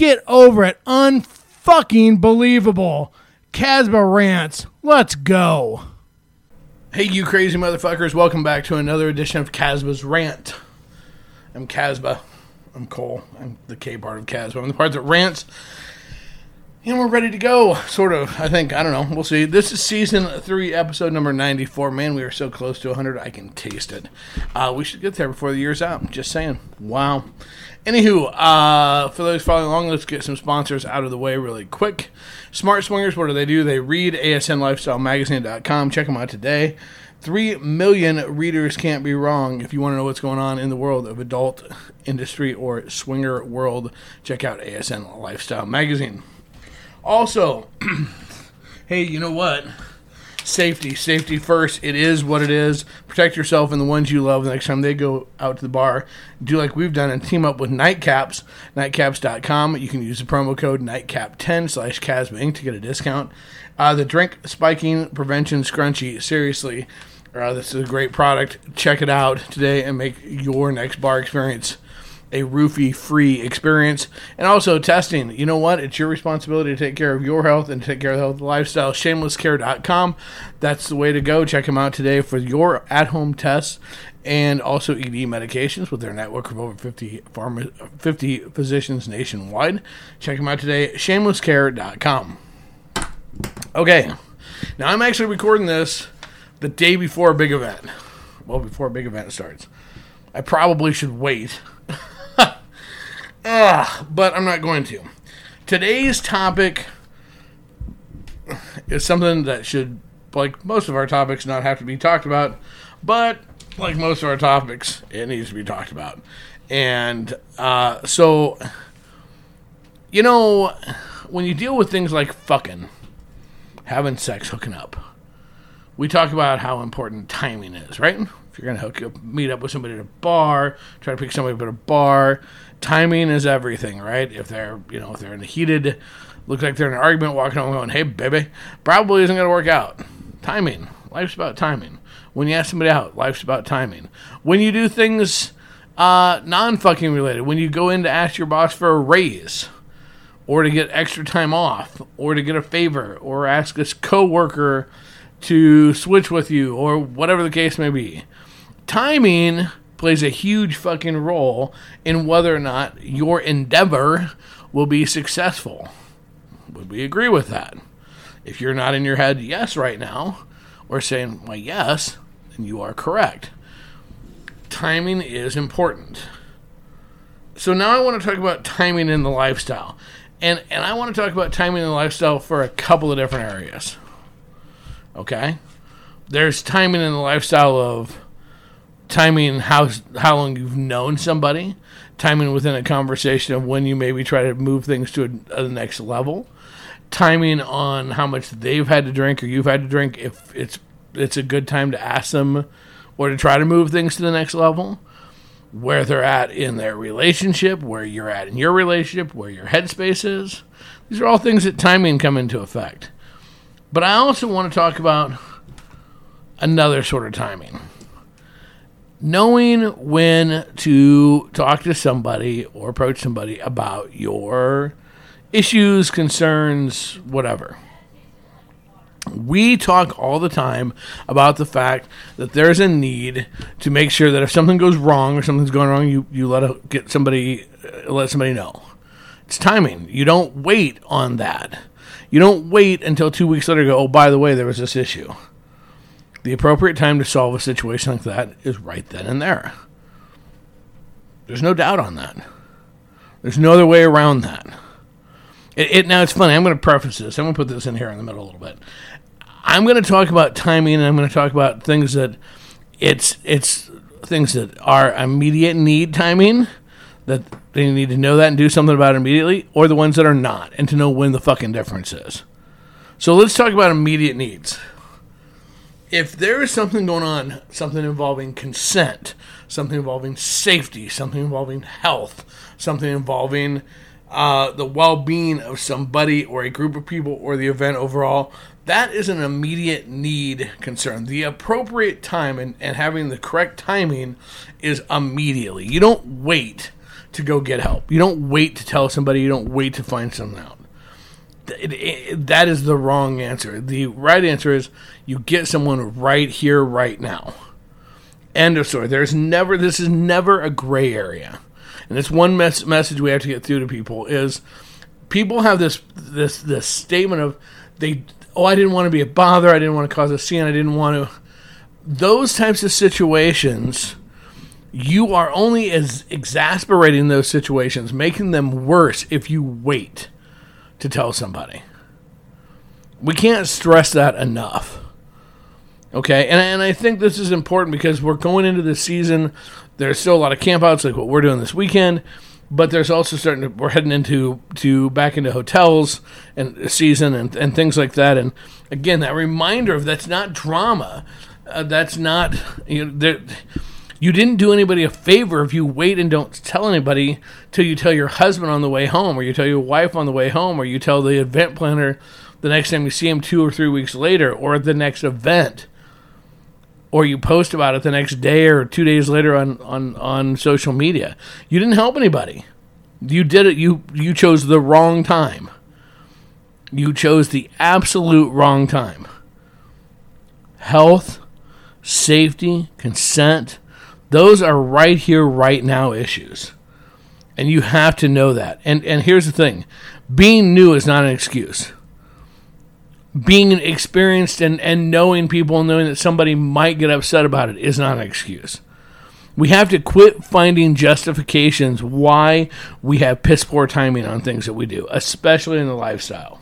Get over it. Unfucking believable. Casba rants. Let's go. Hey, you crazy motherfuckers, welcome back to another edition of Casba's Rant. I'm Casba. I'm Cole. I'm the K part of Casba. I'm the part that rants. And we're ready to go, sort of. I think. I don't know. We'll see. This is season three, episode number 94. Man, we are so close to 100. I can taste it. Uh, we should get there before the year's out. Just saying. Wow. Anywho, uh, for those following along, let's get some sponsors out of the way really quick. Smart Swingers, what do they do? They read ASNLifestyleMagazine.com. Check them out today. Three million readers can't be wrong. If you want to know what's going on in the world of adult industry or swinger world, check out ASN Lifestyle Magazine. Also, hey, you know what? Safety, safety first. It is what it is. Protect yourself and the ones you love the next time they go out to the bar. Do like we've done and team up with Nightcaps, nightcaps.com. You can use the promo code nightcap10 slash Casbing to get a discount. Uh, the drink spiking prevention scrunchie, seriously, uh, this is a great product. Check it out today and make your next bar experience a roofie free experience. And also testing. You know what? It's your responsibility to take care of your health and take care of the health lifestyle. Shamelesscare.com. That's the way to go. Check them out today for your at home tests and also ED medications with their network of over 50, pharma, 50 physicians nationwide. Check them out today. Shamelesscare.com. Okay. Now I'm actually recording this the day before a big event. Well, before a big event starts. I probably should wait Ugh, but I'm not going to. Today's topic is something that should, like most of our topics, not have to be talked about, but like most of our topics, it needs to be talked about. And uh, so, you know, when you deal with things like fucking, having sex, hooking up, we talk about how important timing is, right? If you're gonna hook up, meet up with somebody at a bar, try to pick somebody up at a bar, timing is everything, right? If they're, you know, if they're in a heated, looks like they're in an argument, walking home going, "Hey, baby," probably isn't gonna work out. Timing. Life's about timing. When you ask somebody out, life's about timing. When you do things uh, non-fucking related, when you go in to ask your boss for a raise, or to get extra time off, or to get a favor, or ask a coworker to switch with you, or whatever the case may be, timing plays a huge fucking role in whether or not your endeavor will be successful. Would we agree with that? If you're not in your head yes right now, or saying, well, yes, then you are correct. Timing is important. So now I want to talk about timing in the lifestyle. And, and I want to talk about timing in the lifestyle for a couple of different areas. Okay? There's timing in the lifestyle of timing how how long you've known somebody, timing within a conversation of when you maybe try to move things to a, a next level, timing on how much they've had to drink or you've had to drink if it's it's a good time to ask them or to try to move things to the next level, where they're at in their relationship, where you're at in your relationship, where your headspace is. These are all things that timing come into effect. But I also want to talk about another sort of timing knowing when to talk to somebody or approach somebody about your issues, concerns, whatever. We talk all the time about the fact that there's a need to make sure that if something goes wrong or something's going wrong, you, you let a, get somebody uh, let somebody know. It's timing. You don't wait on that. You don't wait until two weeks later. Go. Oh, by the way, there was this issue the appropriate time to solve a situation like that is right then and there. There's no doubt on that. There's no other way around that. It, it now it's funny. I'm going to preface this. I'm going to put this in here in the middle a little bit. I'm going to talk about timing, and I'm going to talk about things that it's it's things that are immediate need timing that they need to know that and do something about it immediately, or the ones that are not, and to know when the fucking difference is. So let's talk about immediate needs. If there is something going on, something involving consent, something involving safety, something involving health, something involving uh, the well being of somebody or a group of people or the event overall, that is an immediate need concern. The appropriate time and, and having the correct timing is immediately. You don't wait to go get help. You don't wait to tell somebody. You don't wait to find something out. It, it, that is the wrong answer. The right answer is you get someone right here, right now. End of story. There's never, this is never a gray area. And it's one mes- message we have to get through to people is people have this, this, this statement of they, oh, I didn't want to be a bother. I didn't want to cause a scene. I didn't want to. Those types of situations, you are only as exasperating those situations, making them worse if you wait to tell somebody. We can't stress that enough. Okay, and, and I think this is important because we're going into the season. There's still a lot of campouts like what we're doing this weekend, but there's also starting to we're heading into to back into hotels and season and, and things like that. And again, that reminder of that's not drama. Uh, that's not you know there, you didn't do anybody a favor if you wait and don't tell anybody till you tell your husband on the way home, or you tell your wife on the way home, or you tell the event planner the next time you see him two or three weeks later, or the next event, or you post about it the next day or two days later on, on, on social media. You didn't help anybody. You did it. You you chose the wrong time. You chose the absolute wrong time. Health, safety, consent, those are right here, right now issues. And you have to know that. And and here's the thing. Being new is not an excuse. Being experienced and, and knowing people and knowing that somebody might get upset about it is not an excuse. We have to quit finding justifications why we have piss poor timing on things that we do, especially in the lifestyle.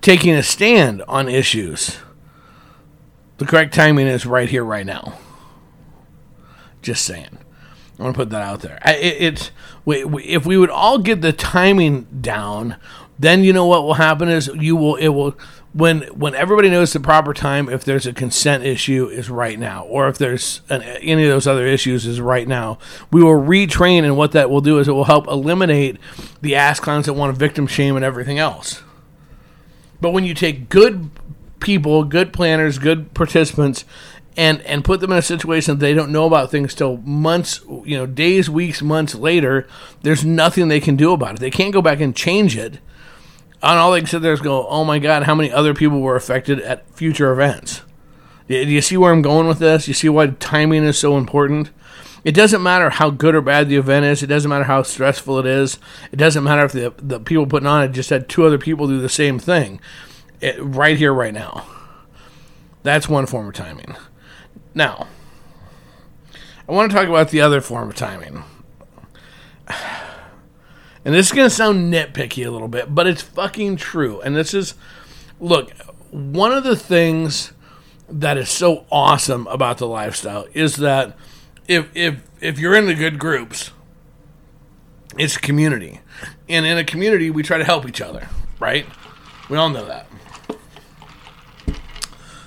Taking a stand on issues the correct timing is right here, right now. Just saying. I want to put that out there. I, it, it's we, we, if we would all get the timing down, then you know what will happen is you will it will when when everybody knows the proper time. If there's a consent issue, is right now, or if there's an, any of those other issues, is right now. We will retrain, and what that will do is it will help eliminate the ass clowns that want to victim shame and everything else. But when you take good people, good planners, good participants, and and put them in a situation they don't know about things till months, you know, days, weeks, months later. There's nothing they can do about it. They can't go back and change it. And all they can sit there is go, "Oh my God, how many other people were affected at future events?" Do you see where I'm going with this? You see why timing is so important? It doesn't matter how good or bad the event is. It doesn't matter how stressful it is. It doesn't matter if the the people putting on it just had two other people do the same thing it, right here, right now. That's one form of timing. Now, I want to talk about the other form of timing. And this is going to sound nitpicky a little bit, but it's fucking true. And this is, look, one of the things that is so awesome about the lifestyle is that if if if you're in the good groups, it's community, and in a community we try to help each other, right? We all know that.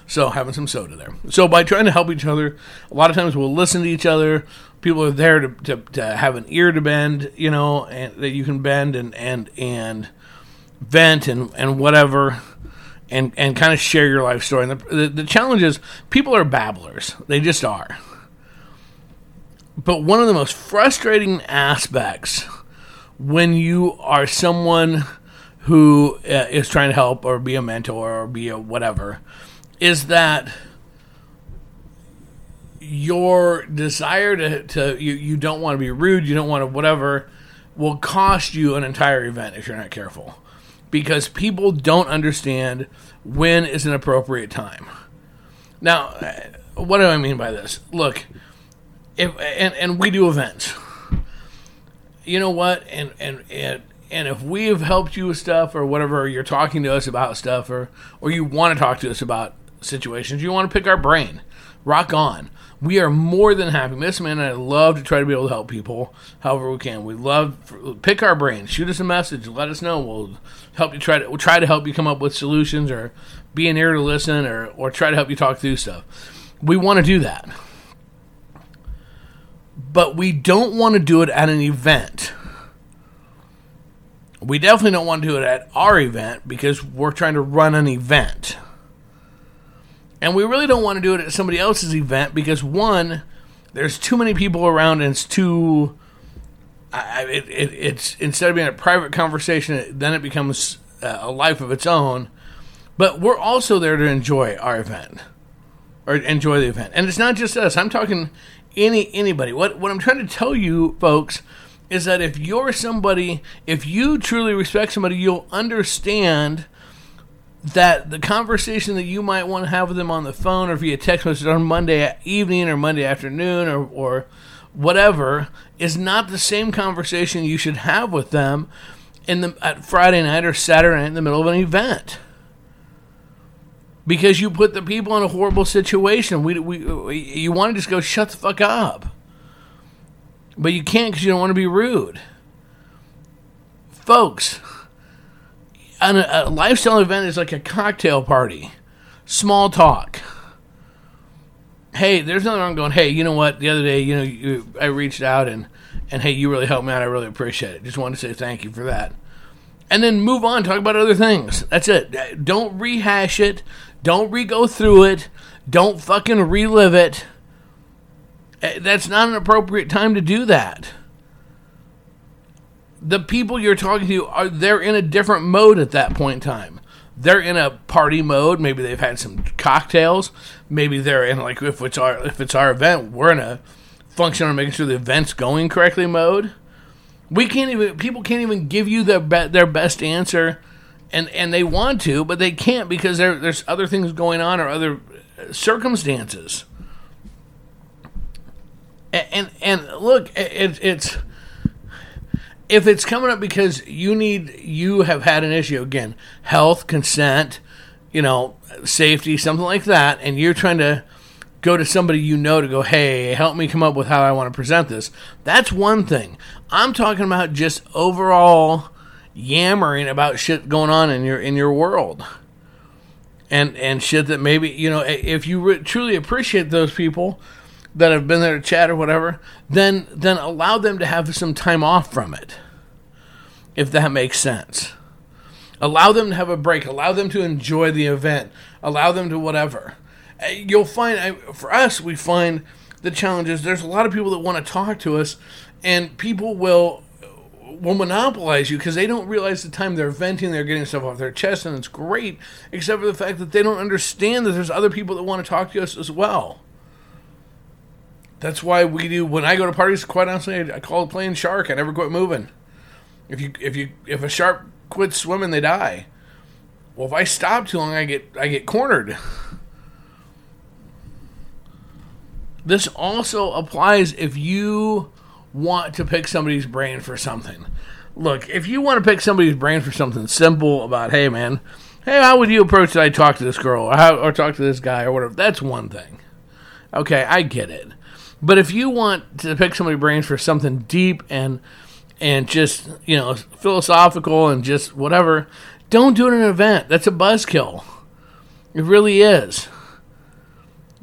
So having some soda there. So by trying to help each other, a lot of times we'll listen to each other. People are there to, to, to have an ear to bend, you know, and that you can bend and and and vent and and whatever, and and kind of share your life story. And the, the, the challenge is people are babblers. They just are. But one of the most frustrating aspects when you are someone who uh, is trying to help or be a mentor or be a whatever is that your desire to, to you, you don't want to be rude, you don't want to whatever, will cost you an entire event if you're not careful. Because people don't understand when is an appropriate time. Now, what do I mean by this? Look, if and, and we do events. You know what? And and and and if we have helped you with stuff or whatever, or you're talking to us about stuff, or or you want to talk to us about situations, you want to pick our brain. Rock on. We are more than happy. Miss Man and I love to try to be able to help people however we can. We love pick our brain, shoot us a message, let us know. We'll help you try to we'll try to help you come up with solutions or be an ear to listen or or try to help you talk through stuff. We want to do that. But we don't want to do it at an event. We definitely don't want to do it at our event because we're trying to run an event. And we really don't want to do it at somebody else's event because one, there's too many people around and it's too. I, it, it, it's instead of being a private conversation, then it becomes uh, a life of its own. But we're also there to enjoy our event or enjoy the event, and it's not just us. I'm talking any anybody. What what I'm trying to tell you, folks, is that if you're somebody, if you truly respect somebody, you'll understand that the conversation that you might want to have with them on the phone or via text message on Monday evening or Monday afternoon or, or whatever is not the same conversation you should have with them in the at Friday night or Saturday night in the middle of an event. Because you put the people in a horrible situation. We, we, we you want to just go shut the fuck up. But you can't because you don't want to be rude. Folks, an, a lifestyle event is like a cocktail party, small talk. Hey, there's nothing wrong going. Hey, you know what? The other day, you know, you, I reached out and and hey, you really helped me out. I really appreciate it. Just wanted to say thank you for that. And then move on, talk about other things. That's it. Don't rehash it. Don't re go through it. Don't fucking relive it. Eh, that's not an appropriate time to do that the people you're talking to are they're in a different mode at that point in time. They're in a party mode. Maybe they've had some cocktails. Maybe they're in like if it's our if it's our event, we're in a function on making sure the event's going correctly mode. We can't even people can't even give you their be, their best answer, and and they want to, but they can't because there there's other things going on or other uh, circumstances. And and, and look, it, it's if it's coming up because you need you have had an issue again, health, consent, you know, safety, something like that, and you're trying to go to somebody you know to go, hey, help me come up with how I want to present this. That's one thing. I'm talking about just overall yammering about shit going on in your in your world. And and shit that maybe, you know, if you re- truly appreciate those people that have been there to chat or whatever, then then allow them to have some time off from it. If that makes sense. Allow them to have a break. Allow them to enjoy the event. Allow them to whatever. Uh, you'll find for us, we find the challenges. There's a lot of people that want to talk to us, and people will will monopolize you because they don't realize the time they're venting, they're getting stuff off their chest, and it's great. Except for the fact that they don't understand that there's other people that want to talk to us as well. That's why we do. When I go to parties, quite honestly, I call it playing shark. I never quit moving. If you if you if a shark quits swimming, they die. Well, if I stop too long, I get I get cornered. This also applies if you want to pick somebody's brain for something. Look, if you want to pick somebody's brain for something simple about, hey man, hey, how would you approach it? I talk to this girl or, how, or talk to this guy or whatever. That's one thing. Okay, I get it. But if you want to pick somebody's brains for something deep and and just you know philosophical and just whatever, don't do it in an event. That's a buzzkill. It really is.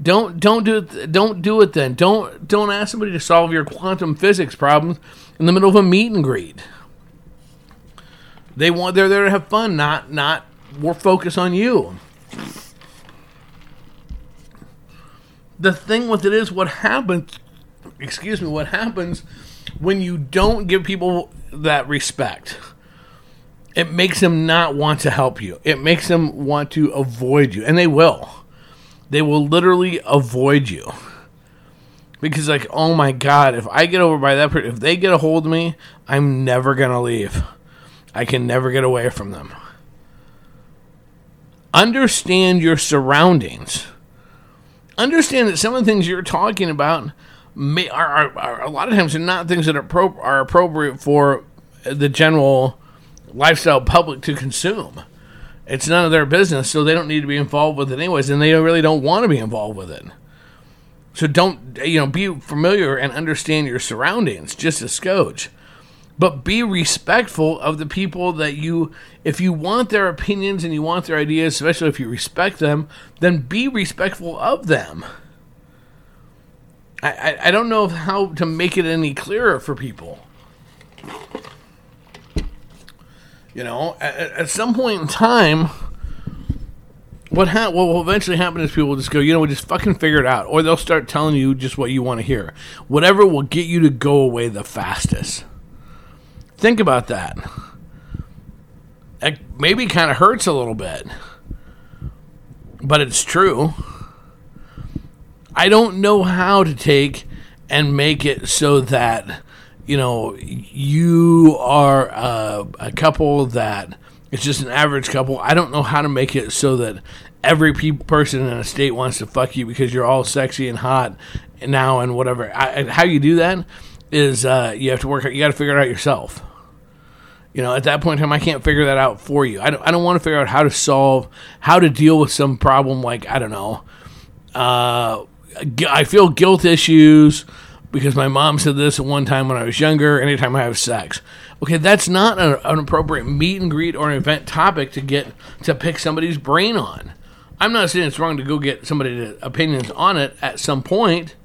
Don't don't do it. Don't do it then. Don't don't ask somebody to solve your quantum physics problems in the middle of a meet and greet. They want they're there to have fun, not not more focus on you. The thing with it is what happens excuse me what happens when you don't give people that respect. It makes them not want to help you. It makes them want to avoid you. And they will. They will literally avoid you. Because like oh my god if i get over by that person if they get a hold of me i'm never gonna leave. I can never get away from them. Understand your surroundings understand that some of the things you're talking about may, are, are, are a lot of times are not things that are, pro, are appropriate for the general lifestyle public to consume. It's none of their business, so they don't need to be involved with it anyways, and they really don't want to be involved with it. So don't you know be familiar and understand your surroundings just a scotch. But be respectful of the people that you if you want their opinions and you want their ideas, especially if you respect them, then be respectful of them. I, I, I don't know how to make it any clearer for people. You know, at, at some point in time, what ha- what will eventually happen is people will just go, you know, we just fucking figure it out, or they'll start telling you just what you want to hear. Whatever will get you to go away the fastest. Think about that. It maybe kind of hurts a little bit, but it's true. I don't know how to take and make it so that you know you are a, a couple that it's just an average couple. I don't know how to make it so that every pe- person in a state wants to fuck you because you're all sexy and hot now and whatever. I, how you do that is uh, you have to work. Out, you got to figure it out yourself. You know, at that point in time, I can't figure that out for you. I don't. I don't want to figure out how to solve, how to deal with some problem like I don't know. Uh, I feel guilt issues because my mom said this at one time when I was younger. Anytime I have sex, okay, that's not an, an appropriate meet and greet or an event topic to get to pick somebody's brain on. I'm not saying it's wrong to go get somebody's opinions on it at some point,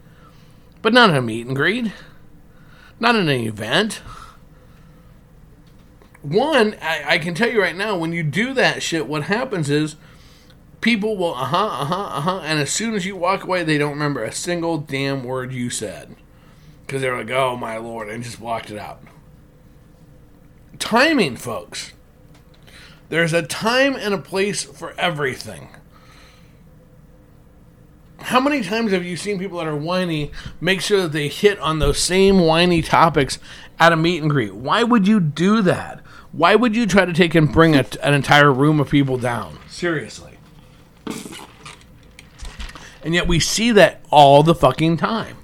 but not a meet and greet, not in an event. One, I, I can tell you right now, when you do that shit, what happens is people will uh huh, uh huh, uh huh, and as soon as you walk away, they don't remember a single damn word you said. Because they're like, oh my lord, and just blocked it out. Timing, folks. There's a time and a place for everything. How many times have you seen people that are whiny make sure that they hit on those same whiny topics at a meet and greet? Why would you do that? Why would you try to take and bring a, an entire room of people down? Seriously. And yet we see that all the fucking time.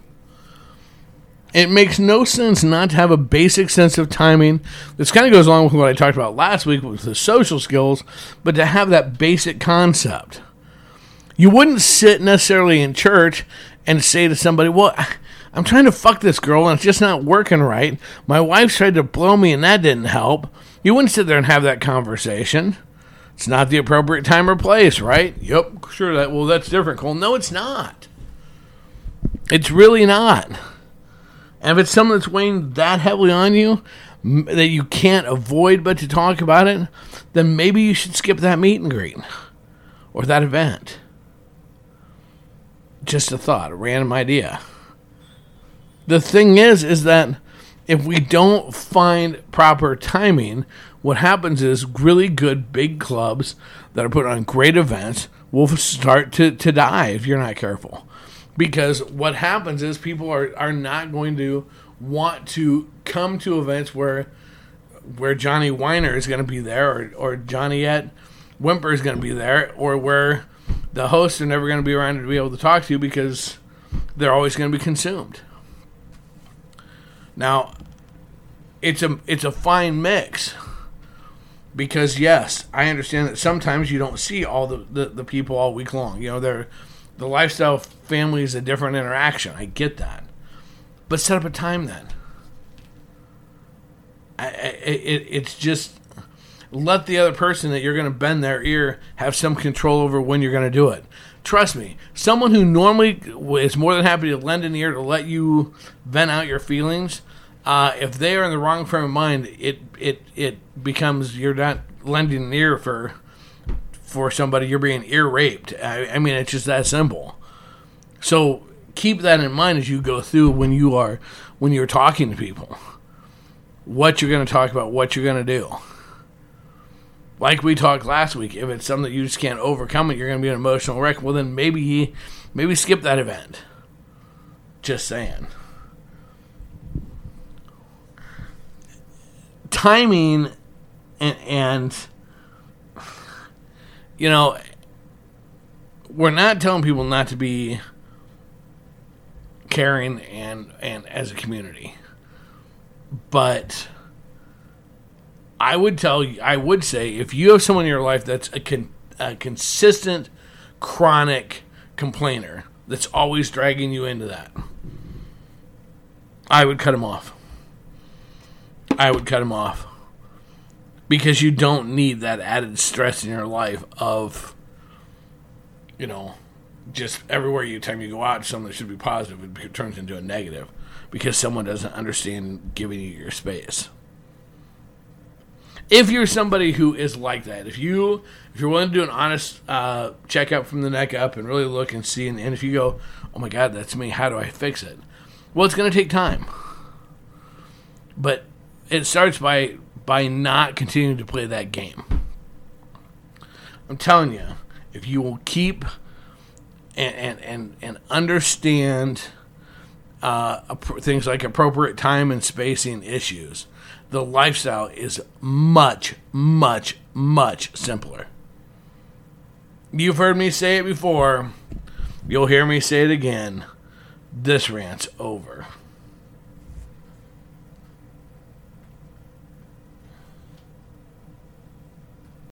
It makes no sense not to have a basic sense of timing. This kind of goes along with what I talked about last week with the social skills, but to have that basic concept. You wouldn't sit necessarily in church and say to somebody, Well, I'm trying to fuck this girl and it's just not working right. My wife tried to blow me and that didn't help. You wouldn't sit there and have that conversation. It's not the appropriate time or place, right? Yep, sure. That well, that's different, Cole. No, it's not. It's really not. And if it's something that's weighing that heavily on you that you can't avoid but to talk about it, then maybe you should skip that meet and greet or that event. Just a thought, a random idea. The thing is, is that if we don't find proper timing, what happens is really good big clubs that are put on great events will start to, to die if you're not careful. Because what happens is people are, are not going to want to come to events where where Johnny Weiner is going to be there or, or Johnny at Whymper is going to be there or where the hosts are never going to be around to be able to talk to you because they're always going to be consumed. Now, it's a it's a fine mix because yes, I understand that sometimes you don't see all the, the, the people all week long. You know, they're the lifestyle family is a different interaction. I get that, but set up a time then. I, I, it, it's just let the other person that you're going to bend their ear have some control over when you're going to do it. Trust me, someone who normally is more than happy to lend an ear to let you vent out your feelings, uh, if they are in the wrong frame of mind, it it it becomes you're not lending an ear for for somebody. You're being ear raped. I, I mean, it's just that simple. So keep that in mind as you go through when you are when you're talking to people. What you're going to talk about, what you're going to do like we talked last week, if it's something that you just can't overcome it, you're going to be an emotional wreck. Well, then maybe maybe skip that event. Just saying. Timing and, and you know, we're not telling people not to be caring and and as a community, but I would tell you, I would say, if you have someone in your life that's a, con, a consistent, chronic complainer that's always dragging you into that, I would cut him off. I would cut him off because you don't need that added stress in your life of, you know, just everywhere you time you go out, something that should be positive, it turns into a negative because someone doesn't understand giving you your space. If you're somebody who is like that, if you if you're willing to do an honest uh, checkup from the neck up and really look and see, and, and if you go, oh my God, that's me, how do I fix it? Well, it's going to take time, but it starts by by not continuing to play that game. I'm telling you, if you will keep and and and, and understand uh, things like appropriate time and spacing issues, the lifestyle is much, much, much simpler. You've heard me say it before. You'll hear me say it again. This rant's over.